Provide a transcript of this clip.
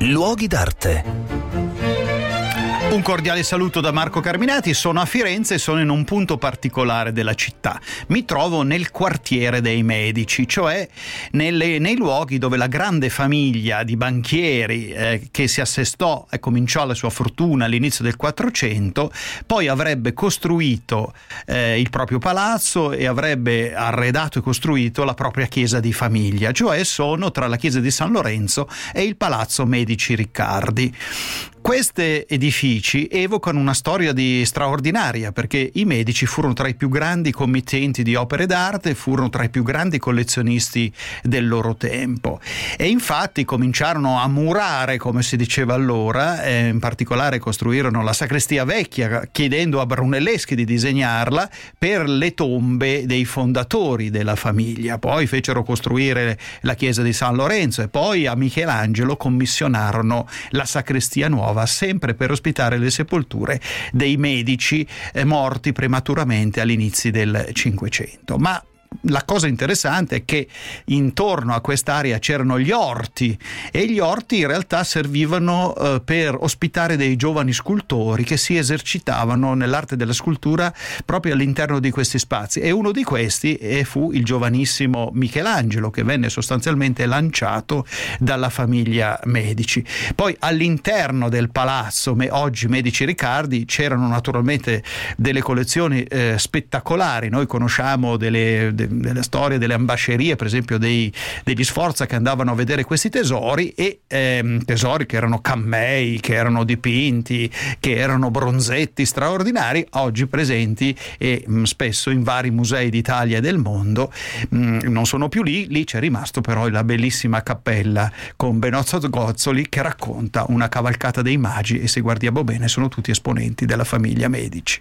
Luoghi d'arte. Un cordiale saluto da Marco Carminati, sono a Firenze e sono in un punto particolare della città. Mi trovo nel quartiere dei Medici, cioè nelle, nei luoghi dove la grande famiglia di banchieri eh, che si assestò e cominciò la sua fortuna all'inizio del 400, poi avrebbe costruito eh, il proprio palazzo e avrebbe arredato e costruito la propria chiesa di famiglia, cioè sono tra la chiesa di San Lorenzo e il palazzo Medici Riccardi. Questi edifici evocano una storia di straordinaria perché i medici furono tra i più grandi committenti di opere d'arte, furono tra i più grandi collezionisti del loro tempo e infatti cominciarono a murare, come si diceva allora, eh, in particolare costruirono la sacrestia vecchia chiedendo a Brunelleschi di disegnarla per le tombe dei fondatori della famiglia. Poi fecero costruire la chiesa di San Lorenzo e poi a Michelangelo commissionarono la sacrestia nuova trova sempre per ospitare le sepolture dei medici eh, morti prematuramente all'inizio del Cinquecento. Ma la cosa interessante è che intorno a quest'area c'erano gli orti e gli orti in realtà servivano eh, per ospitare dei giovani scultori che si esercitavano nell'arte della scultura proprio all'interno di questi spazi e uno di questi eh, fu il giovanissimo Michelangelo che venne sostanzialmente lanciato dalla famiglia Medici. Poi all'interno del palazzo, oggi Medici Riccardi, c'erano naturalmente delle collezioni eh, spettacolari, noi conosciamo delle de, delle storie delle ambascerie, per esempio dei, degli Sforza che andavano a vedere questi tesori e ehm, tesori che erano cammei, che erano dipinti, che erano bronzetti straordinari, oggi presenti e mh, mm, spesso in vari musei d'Italia e del mondo. Mh, mm, non sono più lì, lì c'è rimasto però la bellissima cappella con Benozzo Gozzoli che racconta una cavalcata dei magi e se guardiamo bene sono tutti esponenti della famiglia Medici.